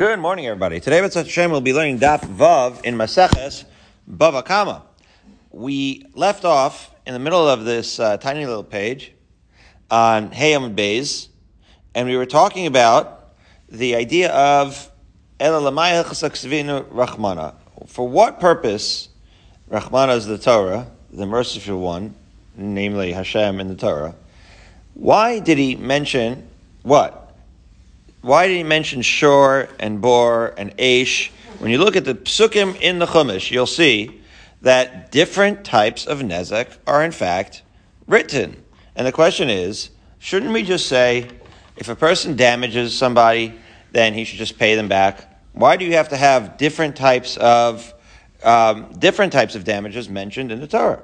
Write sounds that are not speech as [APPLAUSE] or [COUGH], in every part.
Good morning, everybody. Today, B'tzat Hashem, we'll be learning Daf Vav in Maseches Bava Kama. We left off in the middle of this uh, tiny little page on Hayam Beis, and we were talking about the idea of Rachmana. For what purpose Rachmana is the Torah, the merciful one, namely Hashem in the Torah? Why did he mention what? Why did he mention Shor and Bor and Aish? When you look at the psukim in the Chumash, you'll see that different types of nezek are in fact written. And the question is, shouldn't we just say, if a person damages somebody, then he should just pay them back? Why do you have to have different types of um, different types of damages mentioned in the Torah?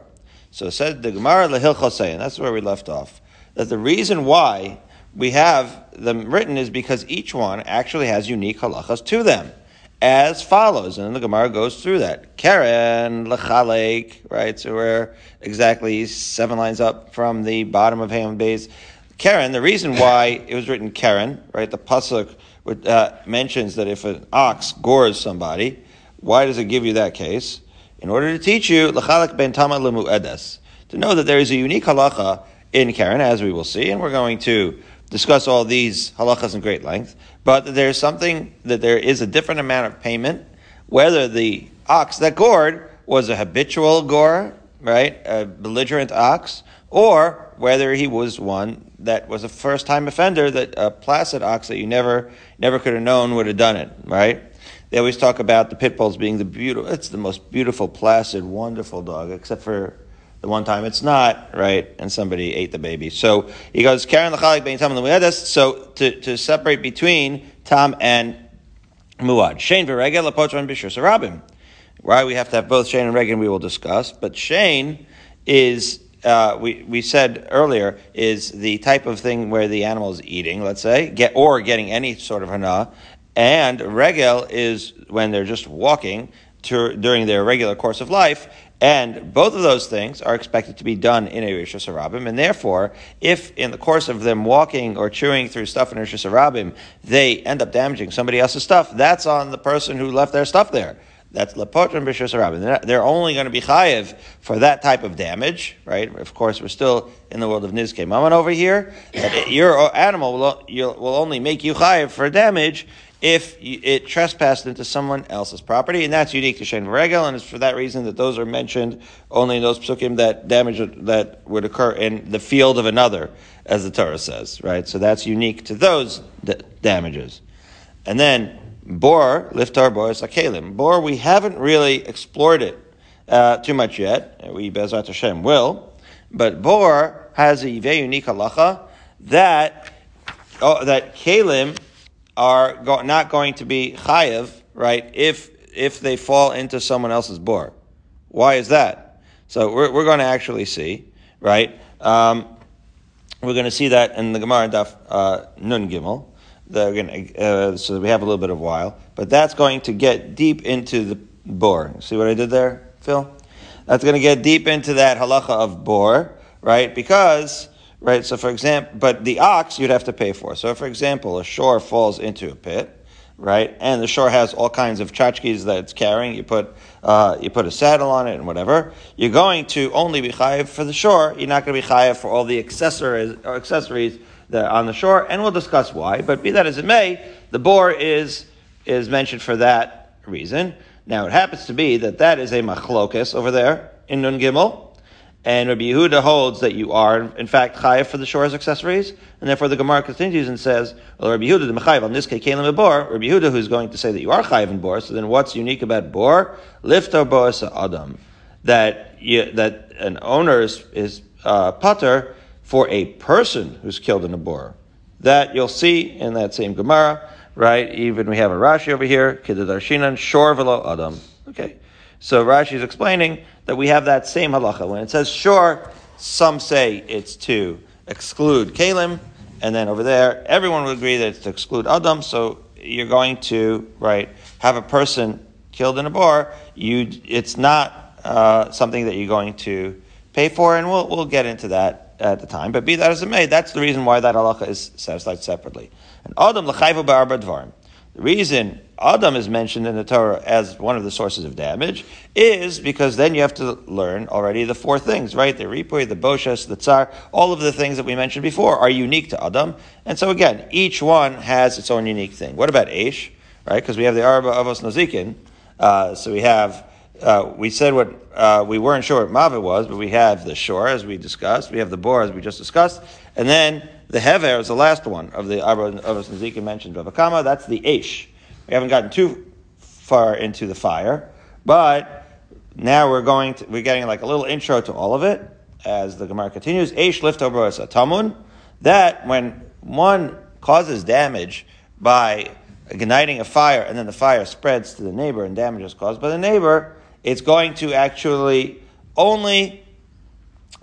So said the Gemara Lehil and that's where we left off. That the reason why we have them written is because each one actually has unique halachas to them, as follows. And the Gemara goes through that. Karen lechalek, right? So we're exactly seven lines up from the bottom of Ham Bays. Karen, the reason why it was written Karen, right? The pasuk uh, mentions that if an ox gores somebody, why does it give you that case? In order to teach you lechalek ben tama edes, to know that there is a unique halacha in Karen, as we will see, and we're going to discuss all these halachas in great length, but there's something that there is a different amount of payment, whether the ox that gored was a habitual gore, right, a belligerent ox, or whether he was one that was a first time offender, that a placid ox that you never never could have known would have done it, right? They always talk about the pit bulls being the beautiful, it's the most beautiful, placid, wonderful dog, except for the one time it's not, right? And somebody ate the baby. So he goes, Karen l'chalik bein tam and the Muyadas, So to, to separate between tam and muad. Shein v'regel lapotran b'shur sarabim. Why we have to have both Shein and Regel we will discuss. But Shein is, uh, we, we said earlier, is the type of thing where the animal is eating, let's say, get, or getting any sort of hana. And regel is when they're just walking to, during their regular course of life, and both of those things are expected to be done in a Harabim, and therefore, if in the course of them walking or chewing through stuff in Rishus Harabim, they end up damaging somebody else's stuff, that's on the person who left their stuff there. That's Lepotrim Rishus Harabim. They're only going to be chayiv for that type of damage, right? Of course, we're still in the world of Nizke Mammon over here. That your animal will, will only make you chayiv for damage if it trespassed into someone else's property, and that's unique to Shein Regel, and it's for that reason that those are mentioned only in those psukim that damage that would occur in the field of another, as the Torah says, right? So that's unique to those d- damages. And then bor liftar bor sakelim. Bor we haven't really explored it uh, too much yet. We Bezrat Hashem will, but bor has a very unique halacha that oh, that kalim are go- not going to be chayiv, right, if, if they fall into someone else's bor. Why is that? So we're, we're going to actually see, right? Um, we're going to see that in the Gemara Daf uh, Nun Gimel. Gonna, uh, so we have a little bit of while, but that's going to get deep into the bor. See what I did there, Phil? That's going to get deep into that halacha of bor, right? Because right? So, for example, but the ox you'd have to pay for. So, for example, a shor falls into a pit, right? And the shor has all kinds of tchotchkes that it's carrying. You put uh, you put a saddle on it and whatever. You're going to only be chayiv for the shor. You're not going to be chayiv for all the accessories or accessories that are on the shor. And we'll discuss why. But be that as it may, the bor is is mentioned for that reason. Now, it happens to be that that is a machlokas over there in Nun Gimel. And Rabbi Yehuda holds that you are, in fact, chayiv for the shor's accessories, and therefore the Gemara continues and says, "Well, Rabbi Yehuda the mechayiv on this kelim bor." Rabbi Yehuda, who's going to say that you are chayiv in bor. So then, what's unique about bor? Liftar bor adam, that you, that an owner is, is uh, pater for a person who's killed in a bor. That you'll see in that same Gemara, right? Even we have a Rashi over here, kidarshinan shor velo adam. Okay. So Rashi is explaining that we have that same halacha. When it says sure, some say it's to exclude kalim, and then over there, everyone would agree that it's to exclude adam. So you're going to right have a person killed in a bar. You, it's not uh, something that you're going to pay for, and we'll we'll get into that at the time. But be that as it may, that's the reason why that halacha is aside separately. And adam ba'arba dvarim. The reason Adam is mentioned in the Torah as one of the sources of damage is because then you have to learn already the four things, right? The ripui, the boshes, the tsar, all of the things that we mentioned before are unique to Adam. And so again, each one has its own unique thing. What about Aish, right? Because we have the Arba Avos Nazikin. Uh, so we have, uh, we said what, uh, we weren't sure what Mavet was, but we have the shor, as we discussed. We have the bor, as we just discussed. And then the Hever is the last one of the Arba Avos Nazikin mentioned, Bava Kama. That's the Aish. We haven't gotten too far into the fire, but now we're going to, we're getting like a little intro to all of it as the Gemara continues. Eish lift over a tamun. That when one causes damage by igniting a fire and then the fire spreads to the neighbor and damage is caused by the neighbor, it's going to actually only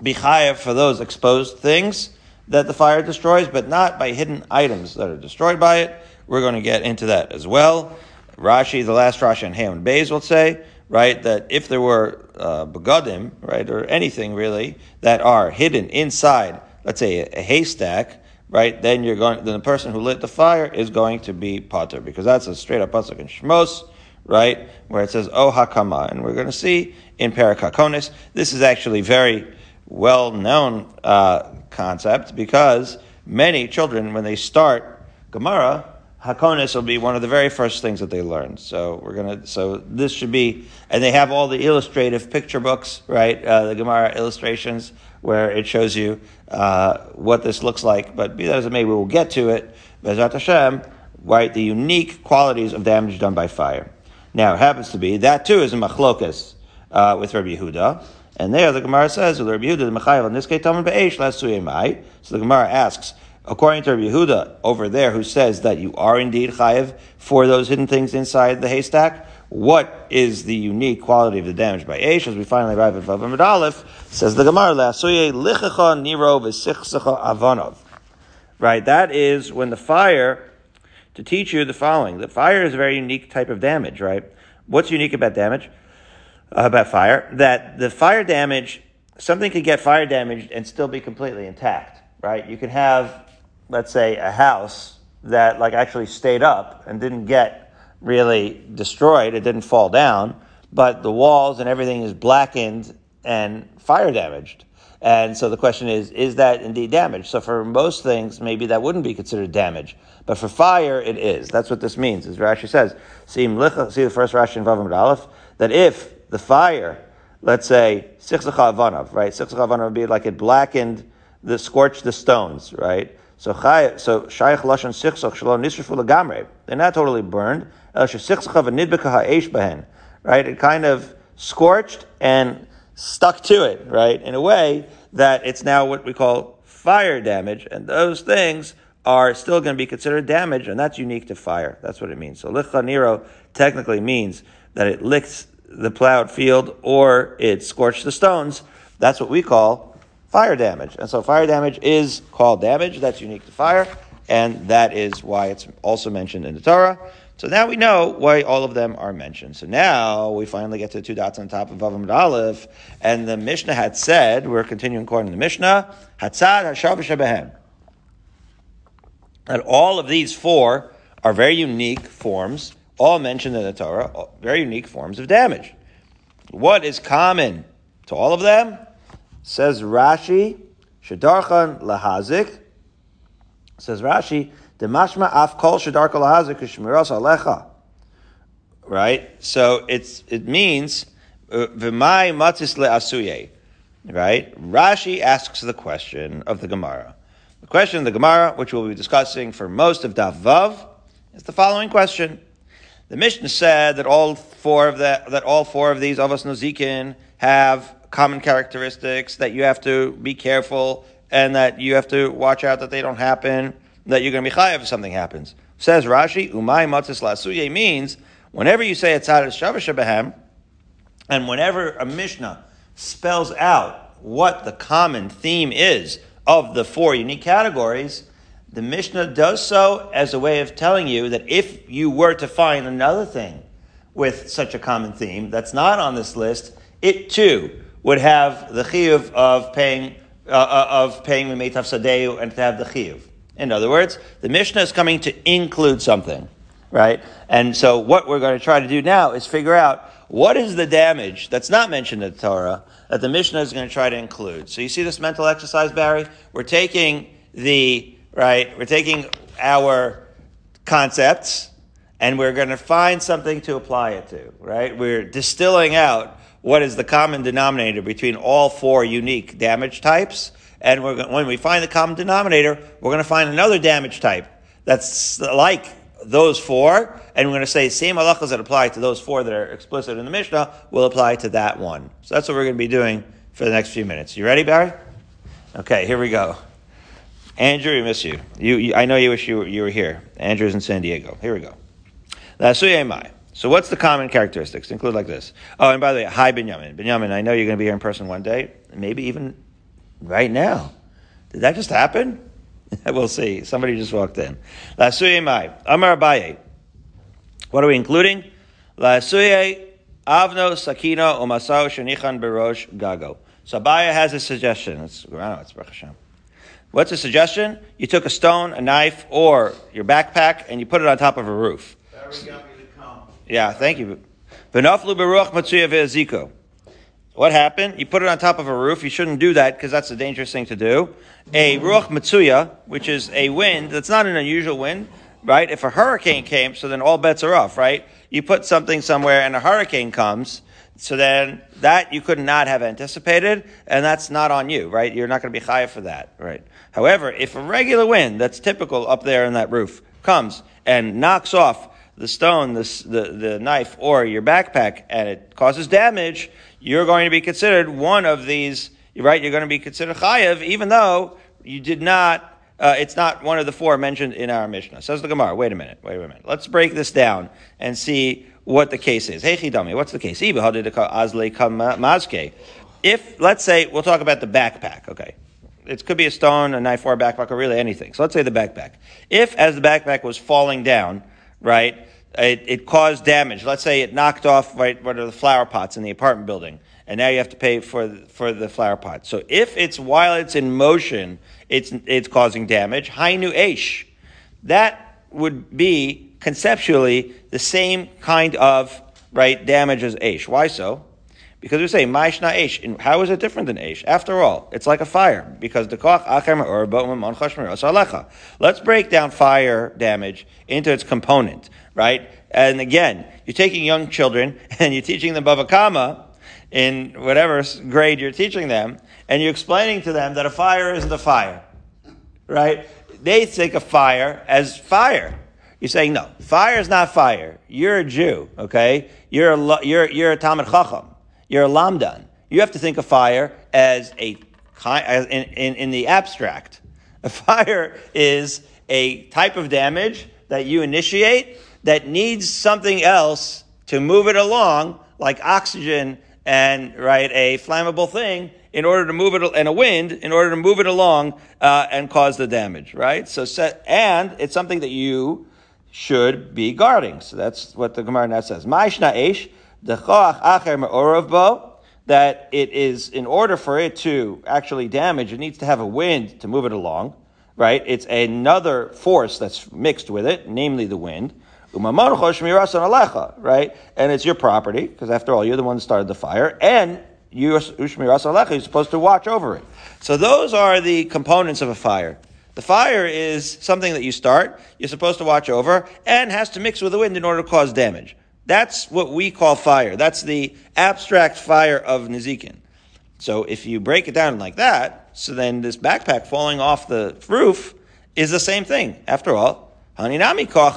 be higher for those exposed things that the fire destroys, but not by hidden items that are destroyed by it. We're going to get into that as well. Rashi, the last Rashi on Ham and Bays will say, right, that if there were uh, begadim, right, or anything really, that are hidden inside, let's say, a, a haystack, right, then you're going, then the person who lit the fire is going to be potter, because that's a straight up pasuk in Shmos, right, where it says, oh hakama, and we're going to see in Parakakonis, this is actually very well known uh, concept, because many children, when they start Gemara, Hakonis will be one of the very first things that they learn. So we're gonna. So this should be, and they have all the illustrative picture books, right? Uh, the Gemara illustrations where it shows you uh, what this looks like. But be that as it may, we will get to it. Bezat Hashem, right? The unique qualities of damage done by fire. Now it happens to be that too is a machlokas uh, with Rabbi Yehuda. And there the Gemara says, Rabbi Yehuda, the Mechayev, in this case, Talmud Be'esh, So the Gemara asks, according to Yehuda over there, who says that you are indeed chayiv for those hidden things inside the haystack, what is the unique quality of the damage by Aish? As we finally arrive at Vav Aleph, says the Gemara, lichacha niro avanov. Right, that is when the fire, to teach you the following. The fire is a very unique type of damage, right? What's unique about damage? Uh, about fire? That the fire damage, something could get fire damaged and still be completely intact, right? You could have let's say, a house that like actually stayed up and didn't get really destroyed, it didn't fall down, but the walls and everything is blackened and fire damaged. And so the question is, is that indeed damage? So for most things, maybe that wouldn't be considered damage. But for fire, it is. That's what this means, as Rashi says. See, see the first Rashi in Vavam Aleph, that if the fire, let's say, Sichzacha Avanav, right? Sichzacha Avanav would be like it blackened, the scorched the stones, right? So chay, so shaykh lashon sichsach shalom nisrafu lagamre. They're not totally burned. Uh, right? It kind of scorched and stuck to it, right? In a way that it's now what we call fire damage, and those things are still going to be considered damage, and that's unique to fire. That's what it means. So licha niro technically means that it licks the plowed field or it scorched the stones. That's what we call fire damage. And so fire damage is called damage. That's unique to fire. And that is why it's also mentioned in the Torah. So now we know why all of them are mentioned. So now we finally get to the two dots on top of Vavam Aleph. And the Mishnah had said, we're continuing according to the Mishnah, Hatzad Hashav Shebehem. That all of these four are very unique forms, all mentioned in the Torah, very unique forms of damage. What is common to all of them? Says Rashi, Shadarchan lahazik. Says Rashi, Demashma af kol shadarka lahazik shmiras alecha. Right? So it's it means uh, v'mai matis le'asuye. Right? Rashi asks the question of the Gemara. The question of the Gemara, which we'll be discussing for most of Daf Vav, is the following question. The Mishnah said that all four of the, that all four of these avos nozikin have common characteristics that you have to be careful and that you have to watch out that they don't happen, that you're going to be chayav if something happens. Says Rashi, umay matzis lasuye means whenever you say etzad shavash and whenever a Mishnah spells out what the common theme is of the four unique categories, the Mishnah does so as a way of telling you that if you were to find another thing with such a common theme that's not on this list, it too would have the chiyuv of paying uh, uh of paying the meitav sadeu and to have the chiyuv. In other words, the Mishnah is coming to include something. right? And so what we're going to try to do now is figure out what is the damage that's not mentioned in the Torah that the Mishnah is going to try to include. So you see this mental exercise, Barry? We're taking the, right, we're taking our concepts and we're going to find something to apply it to, right? We're distilling out what is the common denominator between all four unique damage types. And when we find the common denominator, we're going to find another damage type that's like those four, and we're going to say same halachas that apply to those four that are explicit in the Mishnah will apply to that one. So that's what we're going to be doing for the next few minutes. You ready, Barry? Okay, here we go. Andrew, we miss you. You, you I know you wish you were, you were here. Andrew's in San Diego. Here we go. So what's the common characteristics? Include like this. Oh, and by the way, hi Binyamin. Binyamin, I know you're going to be here in person one day, maybe even right now. Did that just happen? [LAUGHS] we'll see. Somebody just walked in. Amar Abaye. What are we including? Avno sakino Umasao Shanichan Berosh Gago. So has a suggestion. It's, know, it's Hashem. What's the suggestion? You took a stone, a knife, or your backpack, and you put it on top of a roof. Yeah, thank you. Benaflu beruach matzuya What happened? You put it on top of a roof. You shouldn't do that because that's a dangerous thing to do. A ruach matsuya, which is a wind that's not an unusual wind, right? If a hurricane came, so then all bets are off, right? You put something somewhere and a hurricane comes, so then that you could not have anticipated, and that's not on you, right? You're not going to be high for that, right? However, if a regular wind that's typical up there in that roof comes and knocks off the stone, the, the, the knife, or your backpack, and it causes damage, you're going to be considered one of these, right? You're going to be considered chayiv, even though you did not, uh, it's not one of the four mentioned in our Mishnah. Says the Gemara, wait a minute, wait a minute. Let's break this down and see what the case is. Hey, Chidami, what's the case? If, let's say, we'll talk about the backpack, okay? It could be a stone, a knife, or a backpack, or really anything. So let's say the backpack. If, as the backpack was falling down, right, it, it, caused damage. Let's say it knocked off right what are the flower pots in the apartment building, and now you have to pay for for the flower pot. So if it's while it's in motion, it's it's causing damage. Hainu eish, that would be conceptually the same kind of right damage as eish. Why so? Because we say ma'ishna eish. How is it different than eish? After all, it's like a fire because the koch achem or Let's break down fire damage into its component right? And again, you're taking young children [LAUGHS] and you're teaching them Bava Kama in whatever grade you're teaching them, and you're explaining to them that a fire isn't a fire, right? They think of fire as fire. You're saying, no, fire is not fire. You're a Jew, okay? You're a, you're, you're a Talmud Chacham. You're a Lamdan. You have to think of fire as a, in, in, in the abstract. A [LAUGHS] fire is a type of damage that you initiate that needs something else to move it along, like oxygen and right a flammable thing, in order to move it and a wind in order to move it along uh, and cause the damage. Right. So set, and it's something that you should be guarding. So that's what the Gemara now says. Ma'ishna eish That it is in order for it to actually damage, it needs to have a wind to move it along. Right. It's another force that's mixed with it, namely the wind right? And it's your property, because after all, you're the one started the fire, and you're supposed to watch over it. So those are the components of a fire. The fire is something that you start, you're supposed to watch over, and has to mix with the wind in order to cause damage. That's what we call fire. That's the abstract fire of Nizikin. So if you break it down like that, so then this backpack falling off the roof is the same thing. After all, Haninami Koach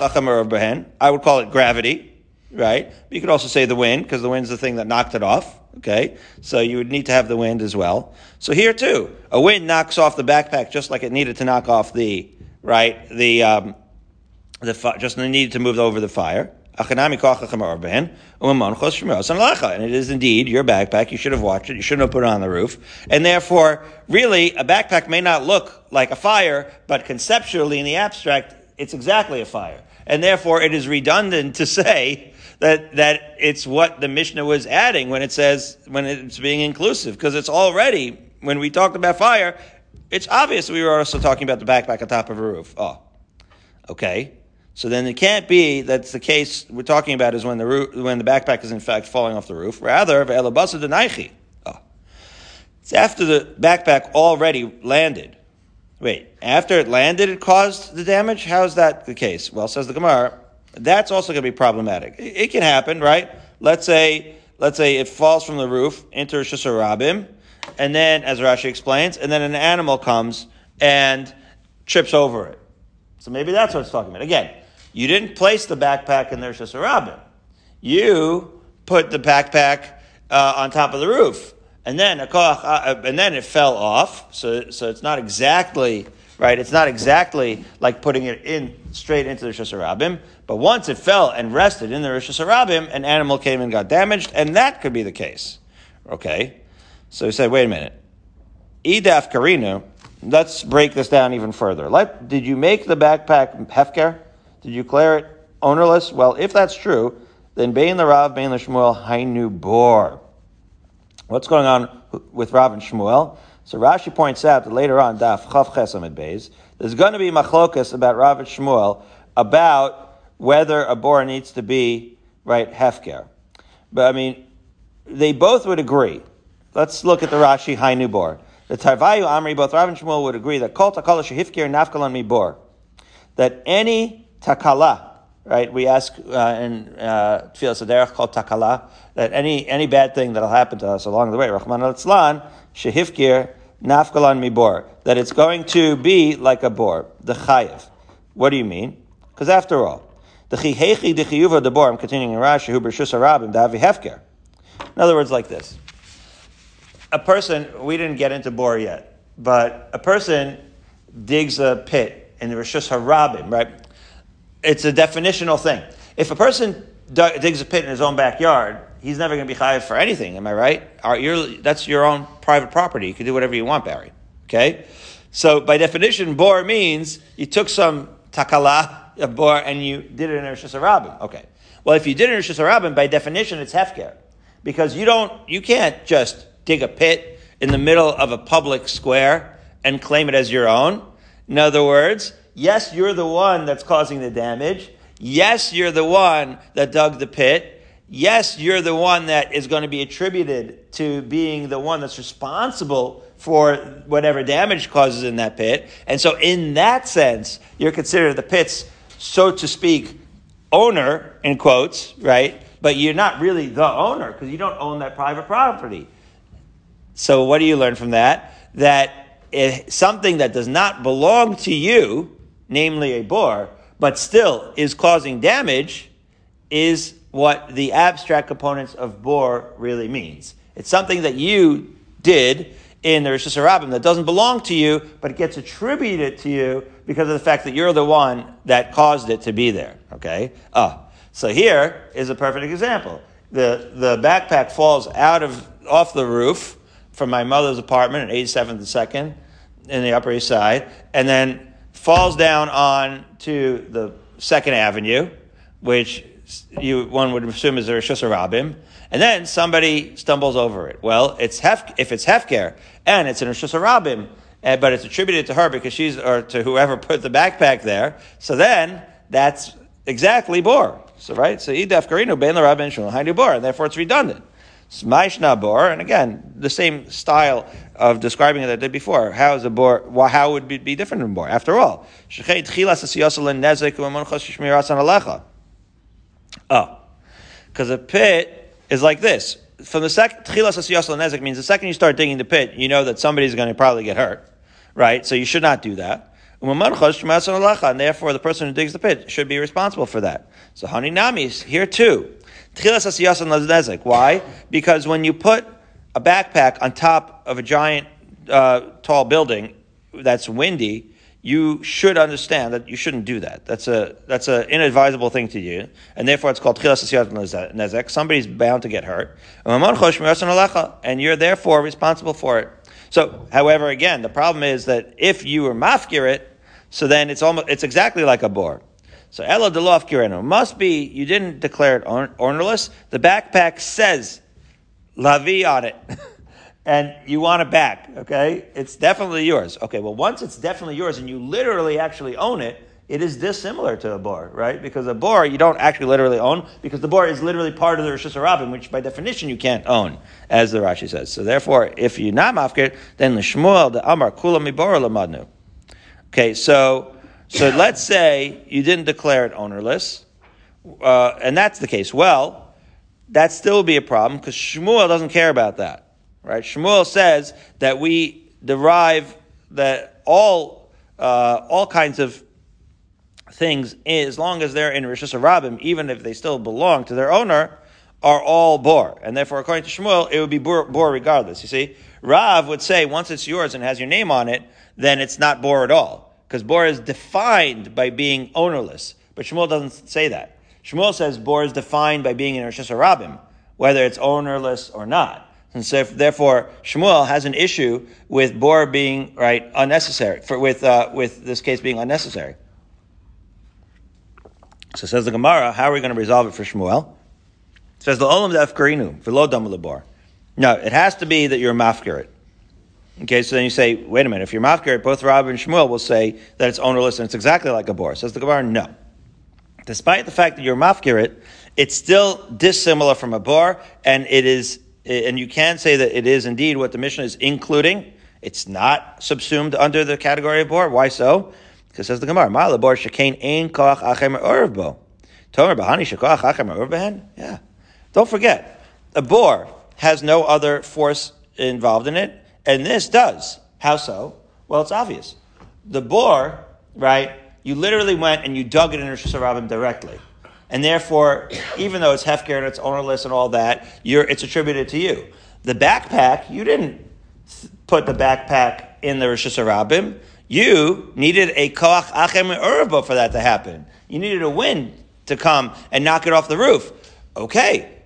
Behen, I would call it gravity, right? But you could also say the wind, because the wind's the thing that knocked it off. Okay? So you would need to have the wind as well. So here too, a wind knocks off the backpack just like it needed to knock off the, right, the, um, the, just needed to move over the fire. Um and it is indeed your backpack. You should have watched it. You shouldn't have put it on the roof. And therefore, really, a backpack may not look like a fire, but conceptually in the abstract, it's exactly a fire. And therefore, it is redundant to say that, that it's what the Mishnah was adding when it says, when it's being inclusive, because it's already, when we talked about fire, it's obvious we were also talking about the backpack on top of a roof. Oh, okay. So then it can't be that's the case we're talking about is when the when the backpack is in fact falling off the roof. Rather. Oh. It's after the backpack already landed. Wait, after it landed, it caused the damage? How is that the case? Well, says the Gemara, that's also going to be problematic. It, it, can happen, right? Let's say, let's say it falls from the roof into Hashanah, and then, as Rashi explains, and then an animal comes and trips over it. So maybe that's what it's talking about. Again, you didn't place the backpack in the Rosh Hashanah. You put the backpack uh, on top of the roof and then uh, uh, and then it fell off. So, so it's not exactly right. It's not exactly like putting it in straight into the Hashanah. But once it fell and rested in the Hashanah, an animal came and got damaged, and that could be the case. Okay, so he said, wait a minute. Idaf karinu. Let's break this down even further. Did you make the backpack hefker? Did you declare it ownerless? Well, if that's true, then Bain the Rav, Bain the Shmuel, Hainu Bor. What's going on with Rav and Shmuel? So Rashi points out that later on, Daf Chav Chesamid Beis, there's going to be machlokas about Rav and Shmuel about whether a bor needs to be right hefker. But I mean, they both would agree. Let's look at the Rashi Hainu Bor. The Tarvayu Amri, both Rav and Shmuel would agree that Kol Takala Shehifkir Nafkalan Mibor. That any takala, right? We ask uh, in uh, called takala that any any bad thing that'll happen to us along the way, Rahman al Tzlan, shehifkir nafkalan mibor, that it's going to be like a bor, the chayiv. What do you mean? Because after all, the chihechi de chiyuva de bor. I'm continuing in Rashi. Hu b'rshus harabim davi hefker. In other words, like this: a person. We didn't get into bor yet, but a person digs a pit in the rishus harabim, right? It's a definitional thing. If a person digs a pit in his own backyard, he's never going to be chayiv for anything. Am I right? that's your own private property. You can do whatever you want, Barry. Okay? So by definition, bor means you took some takala, a bor, and you did it in Rosh Hashanah. Okay. Well, if you did it in Rosh Hashanah, by definition, it's hefker. Because you don't, you can't just dig a pit in the middle of a public square and claim it as your own. In other words, Yes, you're the one that's causing the damage. Yes, you're the one that dug the pit. Yes, you're the one that is going to be attributed to being the one that's responsible for whatever damage causes in that pit. And so, in that sense, you're considered the pit's, so to speak, owner, in quotes, right? But you're not really the owner because you don't own that private property. So, what do you learn from that? That if something that does not belong to you, namely a bor, but still is causing damage, is what the abstract components of bor really means. It's something that you did in the Rosh Hashanah that doesn't belong to you, but it gets attributed to you because of the fact that you're the one that caused it to be there. Okay? Ah. So here is a perfect example. The, the backpack falls out of, off the roof from my mother's apartment at 87th and 2nd in the Upper East Side, and then falls down on to the Second Avenue, which you, one would assume is a Rosh Rabim, and then somebody stumbles over it. Well, it's hef, if it's Hefker and it's an Rosh Rabim, uh, but it's attributed to her because she's, or to whoever [LAUGHS] put the backpack there, so then that's exactly Bor. So, right? So, Idaf Karinu, Ben Rabin Shul, Bor, and therefore it's redundant. Smaish bor, and again, the same style of describing it that I did before. How is a bor? Well, how would it be different from bor? After all, oh, because a pit is like this. From the second tchilas nezik means the second you start digging the pit, you know that somebody's going to probably get hurt, right? So you should not do that. And therefore, the person who digs the pit should be responsible for that. So, honey namis here too. Why? Because when you put a backpack on top of a giant, uh, tall building that's windy, you should understand that you shouldn't do that. That's a that's an inadvisable thing to do, and therefore it's called chilas nezek. Somebody's bound to get hurt, and you're therefore responsible for it. So, however, again, the problem is that if you were mafkir it, so then it's almost it's exactly like a bor. So Ella Delof Kirenu must be you didn't declare it ownerless. The backpack says Lavi on it. [LAUGHS] and you want it back, okay? It's definitely yours. Okay, well once it's definitely yours and you literally actually own it, it is dissimilar to a bor, right? Because a bor you don't actually literally own, because the bor is literally part of the Rosh Hashanah, which by definition you can't own, as the Rashi says. So therefore, if you're not mafkir, then the Shmuel, the Amar, Kula Mibor Lamadnu. Okay, so, so let's say you didn't declare it ownerless, uh, and that's the case. Well, that still be a problem, because Shmuel doesn't care about that, right? Shmuel says that we derive that all, uh, all kinds of things, as long as they're in Rishus Rabim, even if they still belong to their owner, are all bor. And therefore, according to Shmuel, it would be bor, bor regardless. You see? Rav would say once it's yours and has your name on it, then it's not bor at all. Because bor is defined by being ownerless. But Shmuel doesn't say that. Shmuel says bor is defined by being in Rishus Rabim, whether it's ownerless or not. And so, therefore, Shmuel has an issue with bor being right unnecessary, for, with uh, with this case being unnecessary. So says the Gemara, how are we going to resolve it for Shmuel? It says the olam def karinu v'lo dam lebor. No, it has to be that you're mafkirit. Okay, so then you say, wait a minute, if you're mafkirit, both Rab and Shmuel will say that it's ownerless and it's exactly like a bor. Says the Gemara, no. Despite the fact that you're mafkirit, it's still dissimilar from a bor, and it is, and you can say that it is indeed what the Mishnah is including. It's not subsumed under the category of bor. Why so? Because says the Gemara, Ma labor shekain ein koach achem erev bo. Tomer bahani shekoach achem erev behen? Yeah. Don't forget, a bor has no other force involved in it, and this does. How so? Well, it's obvious. The bor, right, you literally went and you dug it in Rosh Hashanah directly. And therefore, even though it's hefker and it's ownerless and all that, it's attributed to you. The backpack, you didn't put the backpack in the Rosh Hashanah you needed a koach achem urbo for that to happen. You needed a wind to come and knock it off the roof. Okay,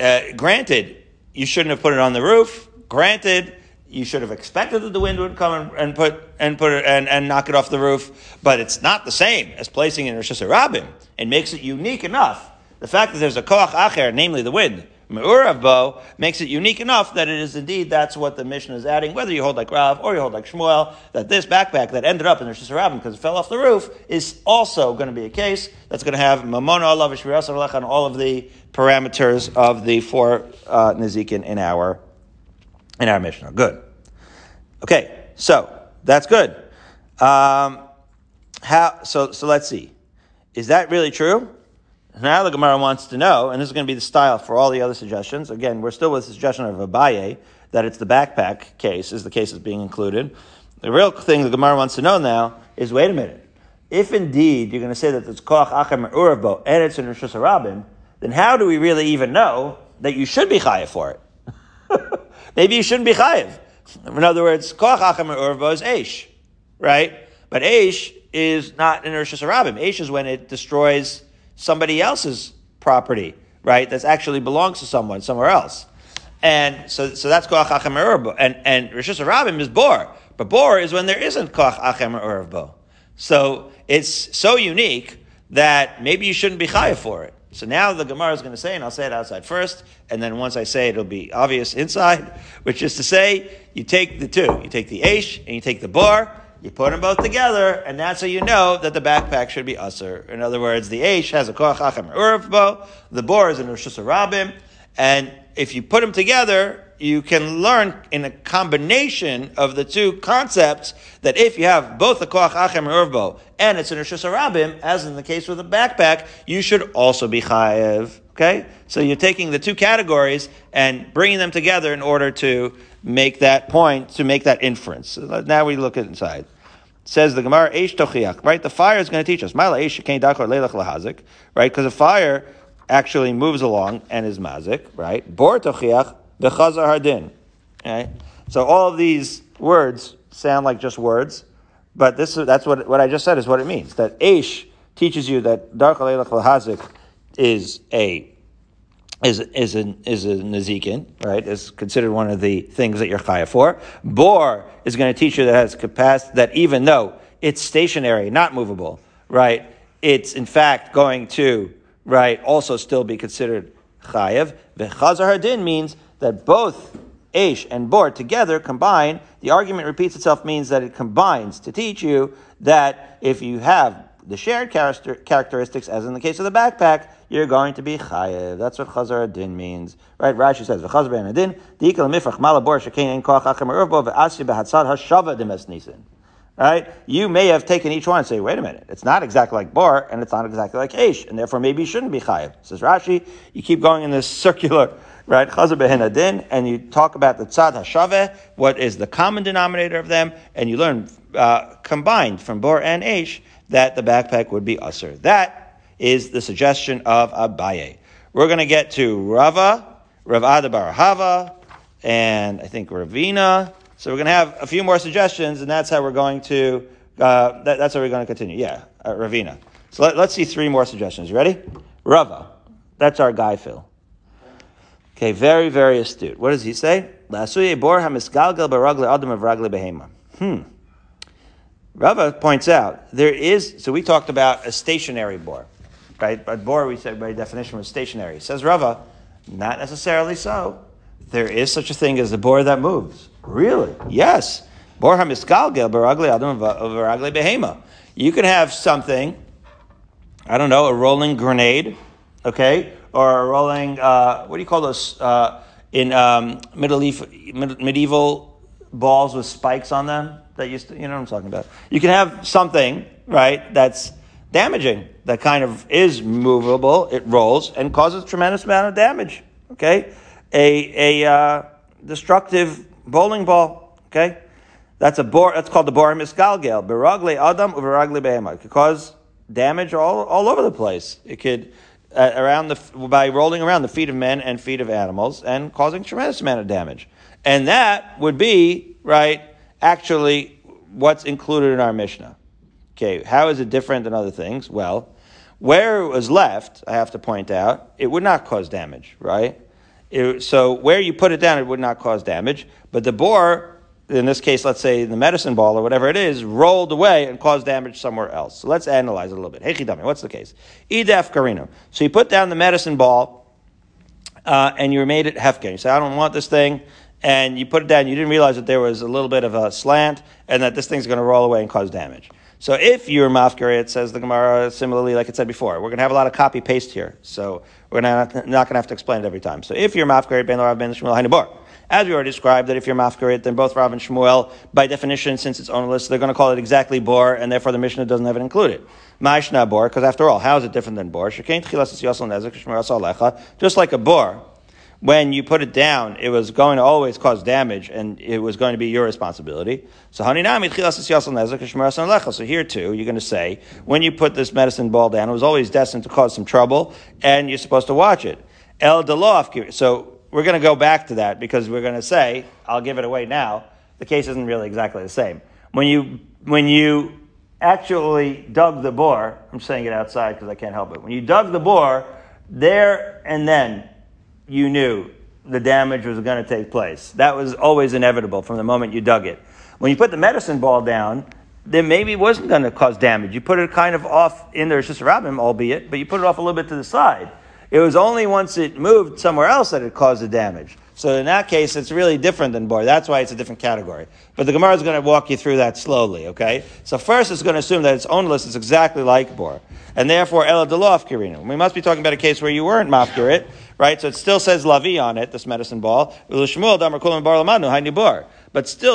uh, granted, you shouldn't have put it on the roof. Granted, you should have expected that the wind would come and, put and put it and, and knock it off the roof. But it's not the same as placing it in Rosh Hashanah. It makes it unique enough. The fact that there's a koach acher, namely the wind, Me'urav bo makes it unique enough that it is indeed that's what the Mishnah is adding, whether you hold like Rav or you hold like Shmuel, that this backpack that ended up in Rosh because it fell off the roof is also going to be a case that's going to have Mamona Allah and all of the parameters of the four uh, in our in our Mishnah. Good. Okay, so that's good. Um, how? So so let's see. Is that really true? Now the Gemara wants to know, and this is going to be the style for all the other suggestions. Again, we're still with the suggestion of Abaye, that it's the backpack case, is the case that's being included. The real thing the Gemara wants to know now is, wait a minute. If indeed you're going to say that it's Koach Achem Urabo and it's in Rosh Hashanah, then how do we really even know that you should be chayiv for it? [LAUGHS] Maybe you shouldn't be chayiv. In other words, Koach Achem Urabo is Aish, right? But Aish is not in Rosh Hashanah. Aish is when it destroys somebody else's property, right? That actually belongs to someone somewhere else. And so, so that's koach achem erbo. And, and Rishus Rabim is bor. But bor is when there isn't koach achem erbo. So it's so unique that maybe you shouldn't be chayav for it. So now the Gemara is going to say, and I'll say it outside first, and then once I say it, it'll be obvious inside, which is to say, you take the two. You take the Aish and you take the Bar, you put them both together, and that's how you know that the backpack should be usher. In other words, the Aish has a koach achem urfbo, the bor is in Rosh Rabim, and if you put them together, you can learn in a combination of the two concepts that if you have both the koach achem urbo and it's in Rosh Rabim, as in the case with the backpack, you should also be chayev. Okay, so you're taking the two categories and bringing them together in order to make that point, to make that inference. So now we look inside. Says the Gemara, Eish right? The fire is going to teach us. Right? Because the fire actually moves along and is mazik, right? Bor Tochiach, Bechazar Hardin, right? So all of these words sound like just words, but this that's what, what I just said is what it means. That Aish teaches you that Dark Leilach Lahazik is a is is an is a nazikin, right? Is considered one of the things that you're chaya for. Bor is going to teach you that has capacity that even though it's stationary, not movable, right? It's in fact going to right also still be considered chayev. V'chazar hadin means that both Aish and Bor together combine. The argument repeats itself means that it combines to teach you that if you have the shared characteristics, as in the case of the backpack, you're going to be chayev. That's what chazar adin means, right? Rashi says v'chazar ben adin diikal mifrach malabor shekein en koach achem erbo ve'asi behatzad hashava demes. Right? You may have taken each one and say, wait a minute, it's not exactly like bor, and it's not exactly like ish, and therefore maybe you shouldn't be chayev. Says Rashi, you keep going in this [LAUGHS] circular, right? Chazar behen adin, and you talk about the tzad hashave, what is the common denominator of them, and you learn uh, combined from bor and ish that the backpack would be usher. That is the suggestion of Abaye. We're going to get to Rava, Rav Ada bar Ahava, and I think Ravina. So we're going to have a few more suggestions, and that's how we're going to. Uh, that, that's how we're going to continue. Yeah, uh, Ravina. So let, us see three more suggestions. You ready? Rava. That's our guy, Phil. Okay, very, very astute. What does he say? Hmm. Rava points out there is, so we talked about a stationary bor, right? But bor, we said by definition was stationary. Says Rava, not necessarily so. There is such a thing as a bore that moves. Really? Yes. You can have something, I don't know, a rolling grenade, okay, or rolling, uh, what do you call those uh, in um, medieval, medieval balls with spikes on them? that used to, you know what I'm talking about. You can have something, right, that's damaging, that kind of is movable, it rolls, and causes tremendous amount of damage, okay? A, a uh, destructive bowling ball, okay? That's a bor, that's called the bor misgalgel. Beragle adam uveragle behema. It could cause damage all, all over the place. It could, uh, around the, by rolling around the feet of men and feet of animals and causing tremendous amount of damage. And that would be, right, actually what's included in our Mishnah. Okay, how is it different than other things? Well, where it was left, I have to point out, it would not cause damage, right? It, so where you put it down, it would not cause damage. But the bor, in this case, let's say the medicine ball or whatever it is, rolled away and caused damage somewhere else. So let's analyze it a little bit. Hey, Chidami, what's the case? Idef karino. So you put down the medicine ball uh, and you made it hefker. You say, I don't want this thing and you put it down, you didn't realize that there was a little bit of a slant and that this thing's going to roll away and cause damage. So if you're mafkir, it says the Gemara similarly, like it said before, we're going to have a lot of copy paste here. So we're not, not going to have to explain it every time. So if you're mafkir, ben ben Shmuel. As we already described, that if you're mafkarit, then both Rav and Shmuel, by definition, since it's ownerless, they're going to call it exactly bor, and therefore the Mishnah doesn't have it included. Ma'ishna bor, because after all, how is it different than bor? Just like a bor, when you put it down, it was going to always cause damage and it was going to be your responsibility. So So here too, you're going to say, when you put this medicine ball down, it was always destined to cause some trouble and you're supposed to watch it. El so we're going to go back to that because we're going to say, I'll give it away now. The case isn't really exactly the same. When you, when you actually dug the bor, I'm saying it outside because I can't help it. When you dug the bor, there and then, you knew the damage was going to take place. That was always inevitable from the moment you dug it. When you put the medicine ball down, then maybe wasn't going to cause damage. You put it kind of off in there, it's just a him, albeit, but you put it off a little bit to the side. It was only once it moved somewhere else that it caused the damage. So in that case, it's really different than bor. That's why it's a different category. But the Gemara is going to walk you through that slowly, okay? So first it's going to assume that its ownerless is exactly like bor. And therefore, Ela Kirina. We must be talking about a case where you weren't mafkirit, right? So it still says Lavi on it, this medicine ball. But still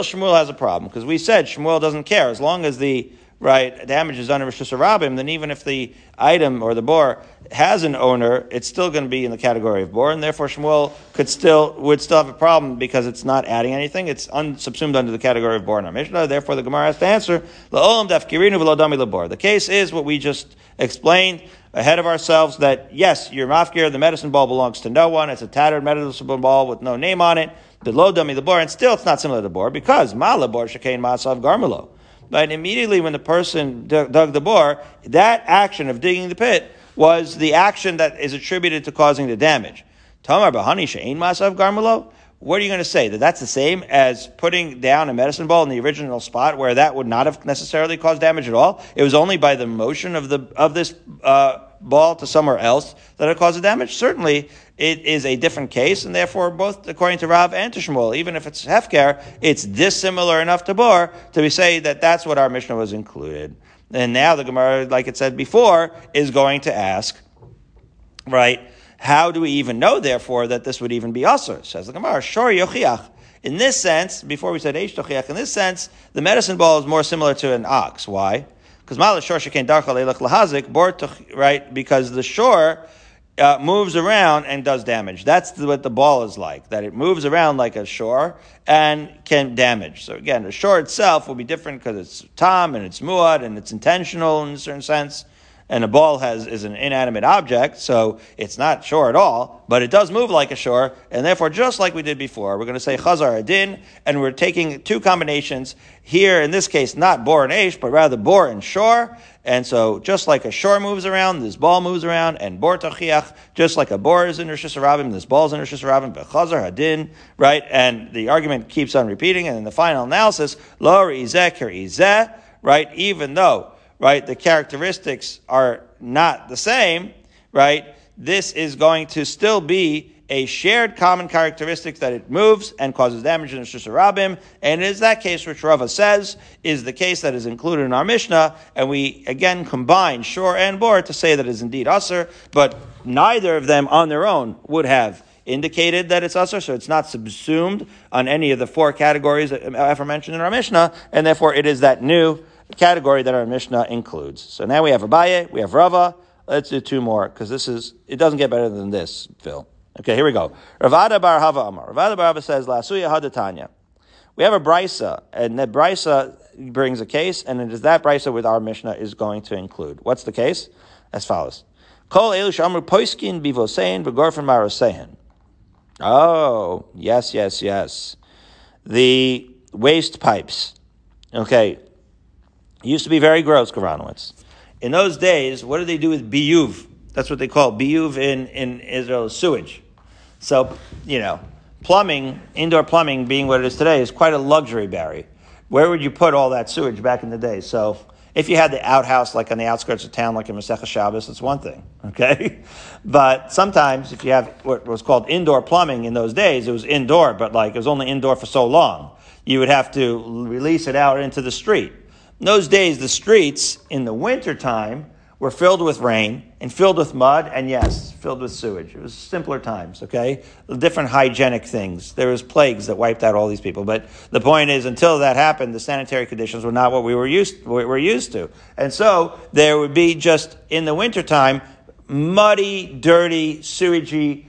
Shmuel has a problem, because we said Shmuel doesn't care. As long as the right, damage is in Rosh Hashanah, then even if the item or the bor has an owner, it's still going to be in the category of bor, and therefore Shmuel could still would still have a problem because it's not adding anything. It's un, subsumed under the category of bor in our Mishnah. Therefore, the Gemara has to answer La'olam daf kirinu v'lodami labor. The case is what we just explained ahead of ourselves that yes, your mafkir, the medicine ball belongs to no one. It's a tattered medicine ball with no name on it. Below dummy the bor, and still it's not similar to bor because mala bor shekain masav garmelo. But immediately when the person dug, the bor, that action of digging the pit was the action that is attributed to causing the damage. Tamar bahani she'ain masav garmelo. What are you going to say? That that's the same as putting down a medicine ball in the original spot where that would not have necessarily caused damage at all? It was only by the motion of the of this uh, ball to somewhere else that it caused the damage. Certainly, it is a different case, and therefore, both according to Rav and to Shmuel, even if it's hefker, it's dissimilar enough to bor to be say that that's what our Mishnah was included. And now the Gemara, like it said before, is going to ask, right? How do we even know, therefore, that this would even be usher? Says the Gemara, Shor yochiach. In this sense, before we said Eish in this sense, the medicine ball is more similar to an ox. Why? Because right? Because the shor uh, moves around and does damage. That's what the ball is like, that it moves around like a shor and can damage. So again, the shor itself will be different because it's tam and it's muad and it's intentional in a certain sense and a ball has is an inanimate object, so it's not shor at all, but it does move like a shor, and therefore, just like we did before, we're going to say chazar adin, and we're taking two combinations here. In this case, not bor and aish, but rather bor and shor. And so, just like a shor moves around, this ball moves around, and bor tachiach, just like a bor is in Rosh Hashanah, this ball is in Rosh Hashanah, but chazar hadin, right? And the argument keeps on repeating, and in the final analysis, lo izeh izeh, right? Even though right, the characteristics are not the same, right, this is going to still be a shared common characteristic that it moves and causes damage in the Rabim, and it is that case which Rava says is the case that is included in our Mishnah, and we again combine Shor and Bor to say that it is indeed Usr, but neither of them on their own would have indicated that it's Usr, so it's not subsumed on any of the four categories aforementioned in our Mishnah, and therefore it is that new category that our Mishnah includes. So now we have Abaye, we have Rava. Let's do two more because this is it doesn't get better than this, Phil. Okay, here we go. Rav Ada bar Ahava Amar. Rav Ada bar Ahava says Lasuya Hadatanya. We have a brisa, and that brisa brings a case, and it is that brisa with our Mishnah is going to include. What's the case? As follows: Kol elu shamru poiskin bivosein begorfen marosein. Oh, yes, yes, yes. The waste pipes. Okay, it used to be very gross, Karanowitz. In those days, what did they do with biyuv? That's what they call biyuv in, in Israel, sewage. So, you know, plumbing, indoor plumbing being what it is today, is quite a luxury, Barry. Where would you put all that sewage back in the day? So, if you had the outhouse like on the outskirts of town, like in Masechah Shabbos, it's one thing, [LAUGHS] okay? But sometimes if you have what was called indoor plumbing in those days, it was indoor, but like it was only indoor for so long. You would have to release it out into the street. In those days, the streets in the wintertime were filled with rain and filled with mud and yes, filled with sewage. It was simpler times, okay? Different hygienic things. There was plagues that wiped out all these people. But the point is, until that happened, the sanitary conditions were not what we were used, we were used to. And so there would be just in the wintertime, muddy, dirty, sewagey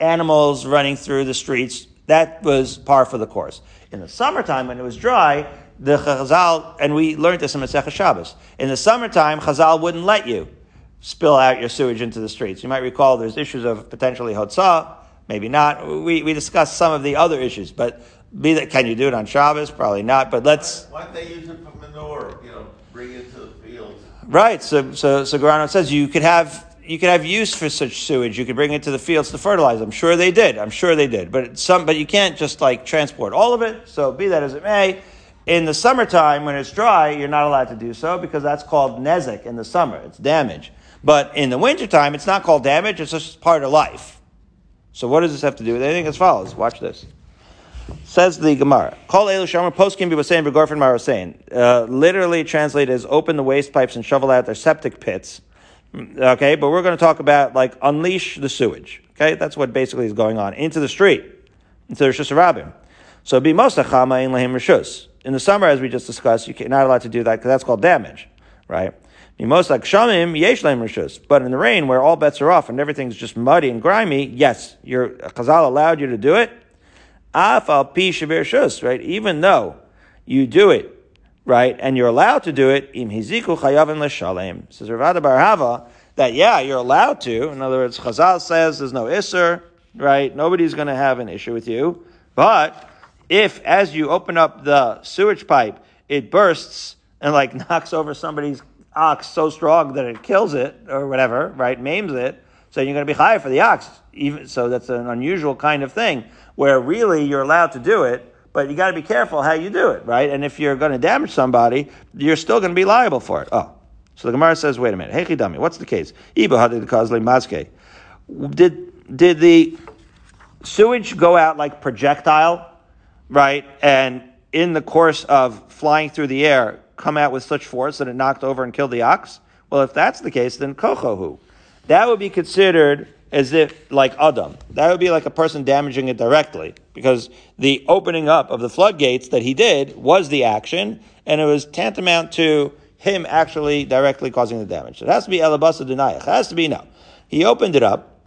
animals running through the streets. That was par for the course. In the summertime, when it was dry, the Chazal, and we learned this in Masechah Shabbos. In the summertime, Chazal wouldn't let you spill out your sewage into the streets. You might recall there's issues of potentially hotzah, maybe not. We, we discussed some of the other issues, but be that, can you do it on Shabbos? Probably not, but let's. Why, don't they use it for manure, you know, bring it to the fields? Right, so, so, so Garano says you could have you could have use for such sewage. You could bring it to the fields to fertilize. I'm sure they did. I'm sure they did. But some, but you can't just like transport all of it. So be that as it may, in the summertime, when it's dry, you're not allowed to do so because that's called nezek in the summer. It's damage. But in the wintertime, it's not called damage, it's just part of life. So what does this have to do with anything as follows? Watch this. Says the Gemara. Call Elu Shomer Poskim Begorfin Marasain. Uh, literally translated as open the waste pipes and shovel out their septic pits. Okay, but we're going to talk about like unleash the sewage. Okay, that's what basically is going on into the street, into the Shusarabim. So be mosachama in lahim rishus. In the summer, as we just discussed, you're not allowed to do that because that's called damage, right? Most like shamim. But in the rain, where all bets are off and everything's just muddy and grimy, yes, your chazal allowed you to do it. Afal pi right? Even though you do it, right, and you're allowed to do it, im hiziku chayavin l'shalem. Says Rav Ada bar Ahava that yeah, you're allowed to. In other words, Chazal says there's no isser, right? Nobody's going to have an issue with you, but if as you open up the sewage pipe, it bursts and like [LAUGHS] knocks over somebody's ox so strong that it kills it or whatever, right, maims it, so you're going to be high for the ox. Even so, that's an unusual kind of thing where really you're allowed to do it, but you got to be careful how you do it, right? And if you're going to damage somebody, you're still going to be liable for it. Oh, so the Gemara says, wait a minute, hey chidami, what's the case? Did did the sewage go out like projectile? Right? And in the course of flying through the air, come out with such force that it knocked over and killed the ox? Well, if that's the case, then kochohu. That would be considered as if like Adam. That would be like a person damaging it directly because the opening up of the floodgates that he did was the action and it was tantamount to him actually directly causing the damage. It has to be elabasa denayach. It has to be no. He opened it up,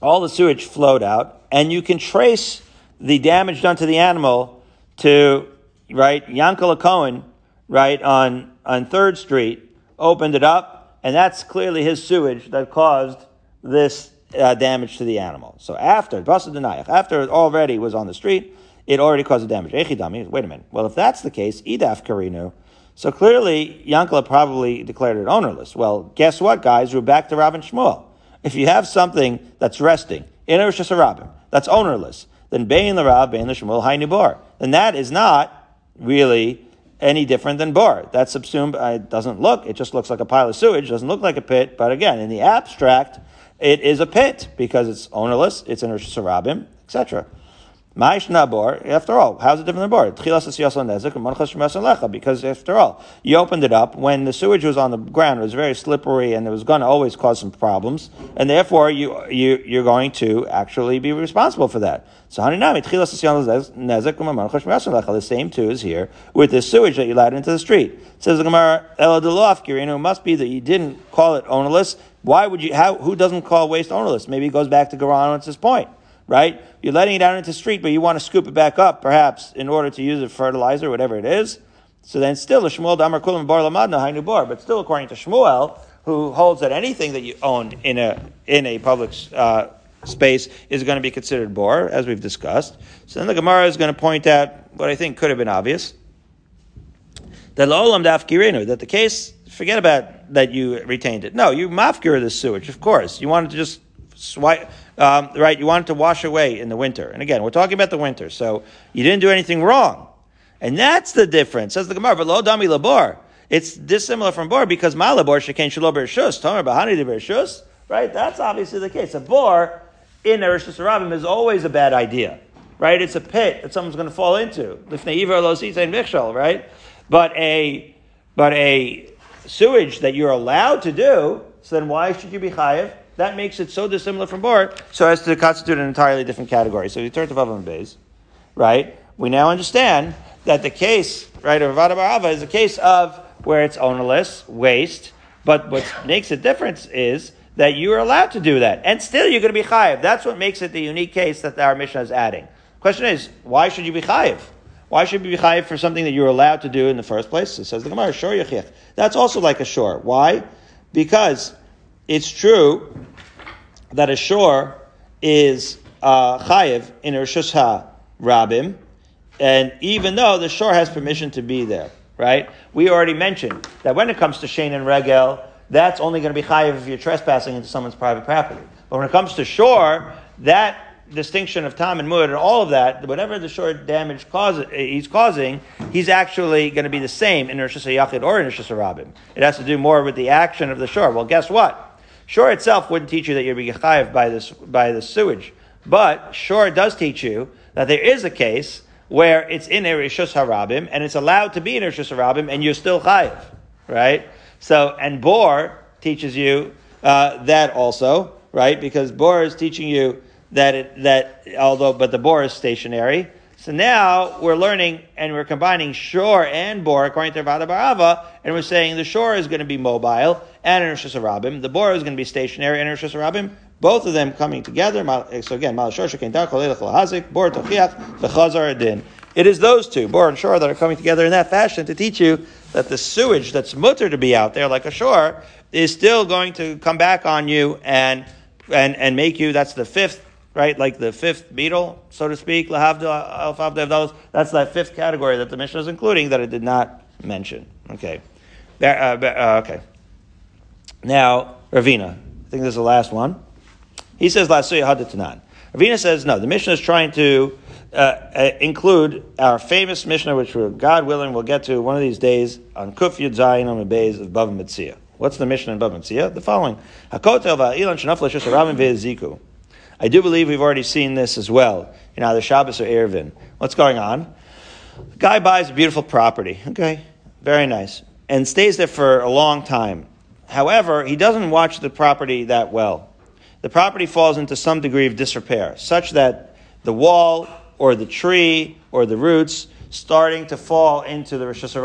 all the sewage flowed out, and you can trace the damage done to the animal to right Yankel Cohen, right on on Third Street, opened it up, and that's clearly his sewage that caused this uh, damage to the animal. So after basa denayach, after it already was on the street, it already caused the damage. Echidami. Wait a minute. Well, if that's the case, idaf karinu. So clearly, Yankala probably declared it ownerless. Well, guess what, guys? We're back to Rav and Shmuel. If you have something that's resting in Rosh Hashanah, that's ownerless, then Bein the Rav, Bein the Hainu Bar. Then that is not really any different than bar. That's subsumed, uh, it doesn't look, it just looks like a pile of sewage, doesn't look like a pit, but again, in the abstract, it is a pit because it's ownerless, it's in Rosh sarabim, etc. After all, how's it different than bor? Because after all, you opened it up when the sewage was on the ground, it was very slippery and it was going to always cause some problems, and therefore you, you, you're going to actually be responsible for that. So the same too is here with the sewage that you let into the street. Says the Gemara, it must be that you didn't call it ownerless. Why would you, how, who doesn't call waste ownerless? Maybe it goes back to Garano at this point right? You're letting it out into the street, but you want to scoop it back up, perhaps, in order to use it for fertilizer, whatever it is. So then still, the Shmuel Damar Kulam Bar Lamadna Hainu Bar, but still according to Shmuel, who holds that anything that you own in a, in a public, uh, space is going to be considered bor, as we've discussed. So then the Gemara is going to point out what I think could have been obvious. That la'olam dafkirenu, that the case, forget about that you retained it. No, you mafkir the sewage, of course. You wanted to just swipe, um, right? You want it to wash away in the winter. And again, we're talking about the winter, so you didn't do anything wrong. And that's the difference, says the Gemara. But lo dami labor. It's dissimilar from bor because my labor shekain shalober shus. Tomer bahani de shus. Right? That's obviously the case. A bor in Eresh Rabim is always a bad idea. Right? It's a pit that someone's going to fall into. Right? But a but a sewage that you're allowed to do, so then why should you be chayiv? That makes it so dissimilar from bar, so as to constitute an entirely different category. So we turn to Vavam Beis, right? We now understand that the case, right, of Rav Ada bar Ahava is a case of where it's ownerless, waste, but what makes a difference is that you are allowed to do that. And still you're going to be chayiv. That's what makes it the unique case that our Mishnah is adding. Question is, why should you be chayiv? Why should you be chayiv for something that you're allowed to do in the first place? It says the Gemara, shor yachich. That's also like a shor. Why? Because it's true that a shor is uh, chayiv in Rosh Rabim, and even though the shor has permission to be there, right? We already mentioned that when it comes to Shein and Regel, that's only going to be chayiv if you're trespassing into someone's private property. But when it comes to shor, that distinction of tam and muad and all of that, whatever the shor damage cause, he's causing, he's actually going to be the same in Rosh Hashanah or in Rosh Rabim. It has to do more with the action of the shor. Well, guess what? Shor itself wouldn't teach you that you're being chayiv by this by the sewage, but Shor does teach you that there is a case where it's in a Rishus Harabim and it's allowed to be in a Rishus Harabim and you're still chayiv, right? So and Bor teaches you uh, that also, right? Because Bor is teaching you that it, that although but the Bor is stationary. So now we're learning and we're combining shor and bor according to Rav Ada bar Ahava, and we're saying the shor is going to be mobile and in Rosh Hashanah. The bor is going to be stationary in Rosh Hashanah. Both of them coming together. So again, It is those two, bor and Shor, that are coming together in that fashion to teach you that the sewage that's mutter to be out there, like a shor, is still going to come back on you and and and make you. That's the fifth right? Like the fifth beetle, so to speak, that's that fifth category that the Mishnah is including that it did not mention. Okay. Uh, uh, okay. Now, Ravina, I think this is the last one. He says, Lasuya Hadatanan. Ravina says, no, the Mishnah is trying to uh, uh, include our famous Mishnah, which we're, God willing, we'll get to one of these days on Kuf Yud Zayin on the Bays of Bava Metzia. What's the Mishnah in Bava Metzia? The following. Hakotel va'ilan shenafla shesarabim ve'eziku. I do believe we've already seen this as well in either Shabbos or Eruvin. What's going on? Guy buys a beautiful property. Okay, Very nice. And stays there for a long time. However, he doesn't watch the property that well. The property falls into some degree of disrepair, such that the wall or the tree or the roots starting to fall into the Rosh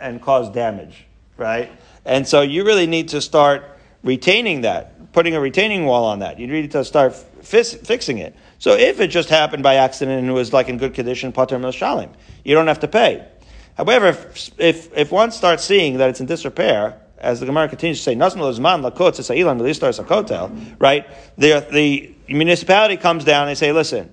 and cause damage, right? And so you really need to start retaining that, putting a retaining wall on that. You need to start fixing it. So if it just happened by accident and it was like in good condition, pater shalim, you don't have to pay. However, if, if, if one starts seeing that it's in disrepair, as the Gemara continues to say, right? The, the municipality comes down and they say, listen,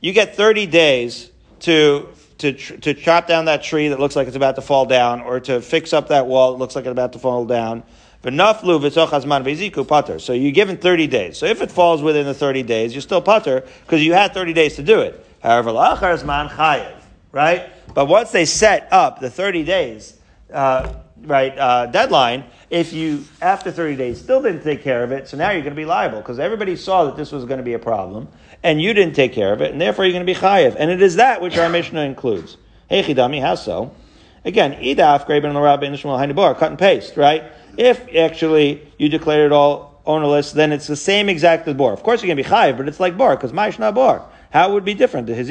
you get 30 days to, to, to chop down that tree that looks like it's about to fall down or to fix up that wall that looks like it's about to fall down. So you're given 30 days. So if it falls within the 30 days, you're still putter because you had 30 days to do it. However, right? But once they set up the 30 days, uh, right, uh, deadline, if you, after 30 days, still didn't take care of it, so now you're going to be liable because everybody saw that this was going to be a problem and you didn't take care of it, and therefore you're going to be chayiv. And it is that which our Mishnah includes. Hey, Chidami, how so? Again, idaf, graben l'rabbi, nishmal hainibor, cut and paste, right? If actually you declared it all ownerless, then it's the same exact as bor. Of course you're going to be chayiv, but it's like bor, because ma'ishna bor. How it would be different? So in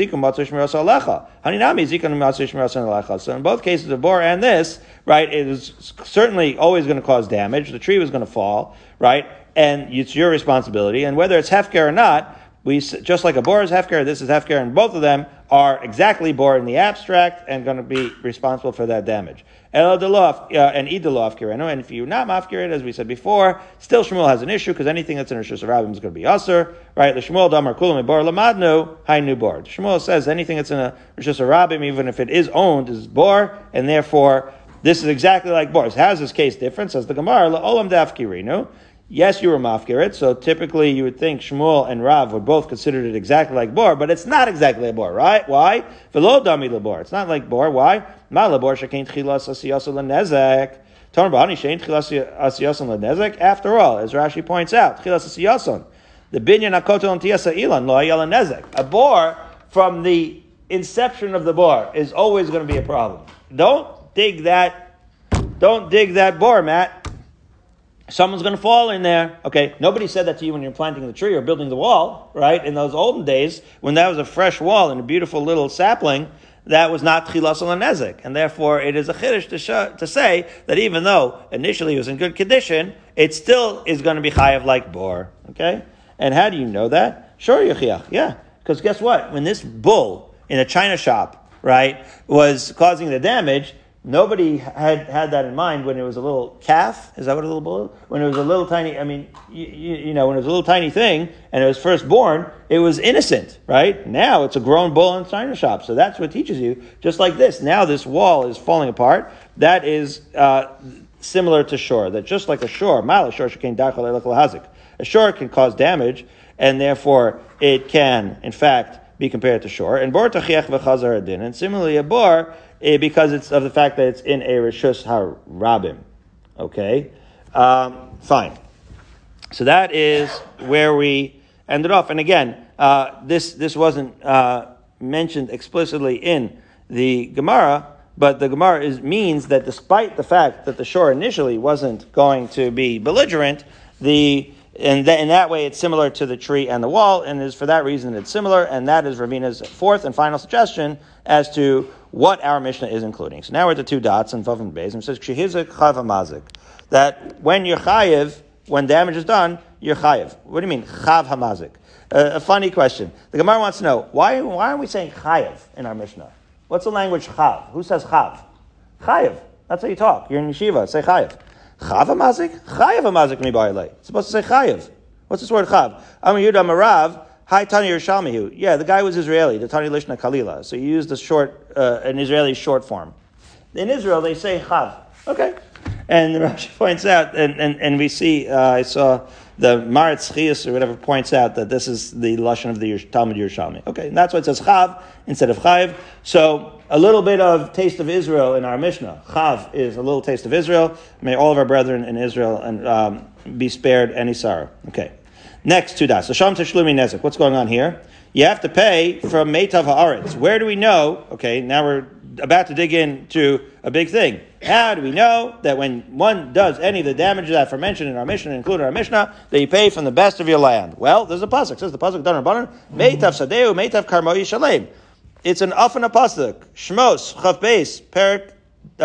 both cases, the bor and this, right, it is certainly always going to cause damage. The tree was going to fall, right, and it's your responsibility. And whether it's hefker or not, we just like a bor is hefker, this is hefker, and both of them are exactly bor in the abstract and going to be responsible for that damage. El uh, and idalof kirenu, and if you're not mafkirid, as we said before, still Shmuel has an issue because anything that's in a Rishus Rabbim is going to be usher, right? The Shmuel damar kulam bor lamadnu hainu bor. Shmuel says anything that's in a Rishus Rabbim, even if it is owned, is bor, and therefore this is exactly like bor. How is this case different? Says the Gemara, olam dafkirinu. Yes, you were mafkirit, so typically you would think Shmuel and Rav would both consider it exactly like bor, but it's not exactly a bor, right? Why? Velo dami labor. It's not like bor. Why? Ma labor shekain tchilas asiyasa lenezek. Torn bani shein tchilas asiyasan lenezek. After all, as Rashi points out, tchilas asiyasan. The binyan akotel and tiyasa ilan lo ayala nezek. A bor from the inception of the bor is always going to be a problem. Don't dig that. Don't dig that bor, Matt someone's going to fall in there. Okay, nobody said that to you when you're planting the tree or building the wall, right? In those olden days, when that was a fresh wall and a beautiful little sapling, that was not chilas nezik, and therefore it is a chiddush to, show, to say that even though initially it was in good condition, it still is going to be chayav like bor. Okay, and how do you know that? Shor, yechiach, yeah, because guess what? When this bull in a china shop, right, was causing the damage, Nobody had had that in mind when it was a little calf. Is that what a little bull? When it was a little tiny. I mean, you, you, know, when it was a little tiny thing and it was first born, it was innocent, right? Now it's a grown bull in china shop. So that's what teaches you. Just like this. Now this wall is falling apart. That is uh, similar to shor. That just like a shor, mile shor A shor can cause damage, and therefore it can, in fact, be compared to shor. And bor And similarly, a bor because it's of the fact that it's in a Rishus HaRabim. Okay? Um, fine. So that is where we ended off. And again, uh, this, this wasn't uh, mentioned explicitly in the Gemara, but the Gemara is, means that despite the fact that the shor initially wasn't going to be belligerent, the and in that way it's similar to the tree and the wall, and is for that reason it's similar, and that is Ravina's fourth and final suggestion as to what our Mishnah is including. So now we're at the two dots in Vav and Beis, and it says Kshihizik Chav that when you're chayiv, when damage is done, you're chayiv. What do you mean Chav Hamazik? Uh, a funny question. The Gemara wants to know why why are we saying chayiv in our Mishnah? What's the language chav? Who says chav? Chayiv. That's how you talk. You're in yeshiva. Say chayiv. Chav Hamazik? Chayiv Hamazik mi It's supposed to say chayiv. What's this word chav? Am Yudah Marav. Hi, Tani Yerushalmihu. Yeah, the guy was Israeli, the Tani Lishna Kalila. So he used a short, uh, an Israeli short form. In Israel, they say Chav. Okay. And the [LAUGHS] Rashi points out, and, and, and we see, uh, I saw the Maharatz Chajes or whatever points out that this is the Lashon of the Talmud Yerushalmi. Okay, and that's why it says Chav instead of Chayiv. So a little bit of taste of Israel in our Mishnah. Chav is a little taste of Israel. May all of our brethren in Israel and, um, be spared any sorrow. Okay. Next two dots. Sham Tashlumi Nezek. What's going on here? You have to pay from Meitav Haaretz. Where do we know? Okay, now we're about to dig into a big thing. How do we know that when one does any of the damages that are mentioned in our mission, including our Mishnah, that you pay from the best of your land? Well, there's a pasuk. Says the pasuk done meitav sadeu meitav karmoyi shalem. It's an often a pasuk. Shmos chaf beis perik uh,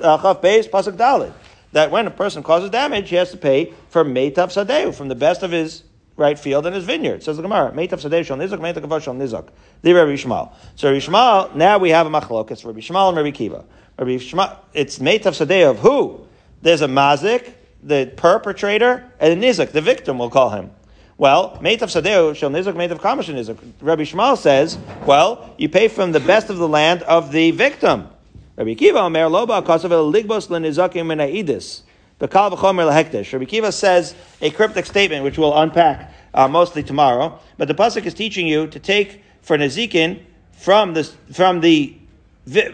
uh, chaf beis pasuk dalit. That when a person causes damage, he has to pay for meitav sadeu from the best of his right field and his vineyard. Says the Gemara, Meitav Sadeh Shal Nizak, Meitav Kavah Shal Nizak. The Rabbi Yishmael. So Rabbi Yishmael, now we have a machlok. It's Rabbi Yishmael and Rabbi Kiva. Rabbi Yishmael, it's Meitav Sadeu of who? There's a mazik, the perpetrator, and a nizak, the victim, we'll call him. Well, Meitav Sadeh Shal Nizak, Meitav Kamash Nizak. Rabbi Yishmael says, well, you pay from the best of the land of the victim. Rabbi Kiva, Omer Loba, Kasav Ligbos Lenizakim Menaidis. Rabbi Kiva says a cryptic statement, which we'll unpack uh, mostly tomorrow. But the pasuk is teaching you to take for Nazikin from the from the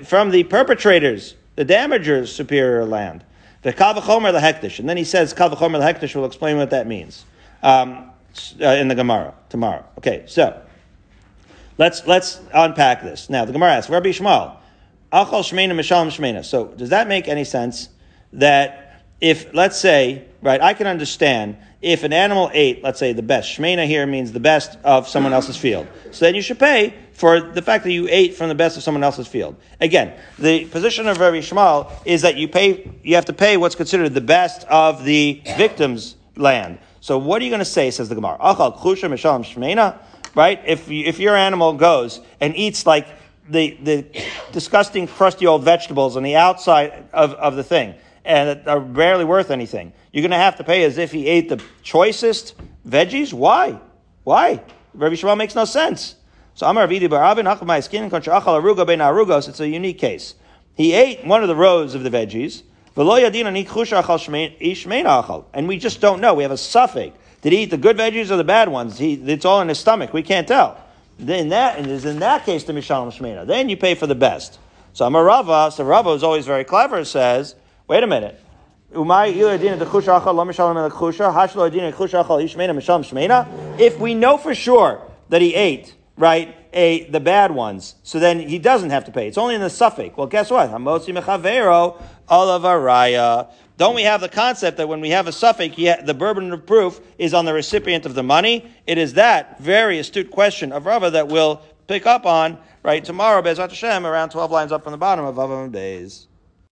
from the perpetrators, the damagers' superior land. The Kal V'chomer Lahekdesh. And then he says Kal V'chomer Lahekdesh will explain what that means um, uh, in the Gemara tomorrow. Okay, so let's let's unpack this. Now the Gemara asks, Rabbi Yishmael, Achal Shmeina Mishalem Shmeina. So does that make any sense that if, let's say, right, I can understand if an animal ate, let's say, the best. Shmena here means the best of someone else's field. So then you should pay for the fact that you ate from the best of someone else's field. Again, the position of Rabbi Yishmael is that you pay, you have to pay what's considered the best of the victim's land. So what are you going to say, says the Gemara? Achal chusha mishalim shmena, right? If, if your animal goes and eats like the, the disgusting crusty old vegetables on the outside of, of the thing, and are barely worth anything. You're going to have to pay as if he ate the choicest veggies. Why? Why? Rabbi Yishmael makes no sense. So Amar Avidi Baravin Hachamai Skin Contra Achal Aruga Ben Arugos. It's a unique case. He ate one of the rows of the veggies. And we just don't know. We have a suffix. Did he eat the good veggies or the bad ones? He, it's all in his stomach. We can't tell. In that, and in that case, the Mishalim Shmena. Then you pay for the best. So Amar Rava, so Rava is always very clever, says, Wait a minute. If we know for sure that he ate, right, a, the bad ones, so then he doesn't have to pay. It's only in the suffix. Well, guess what? Don't we have the concept that when we have a suffix, the burden of proof is on the recipient of the money? It is that very astute question of Rava that we'll pick up on, right, tomorrow, Bezat Hashem, around 12 lines up from the bottom of Avav Beis.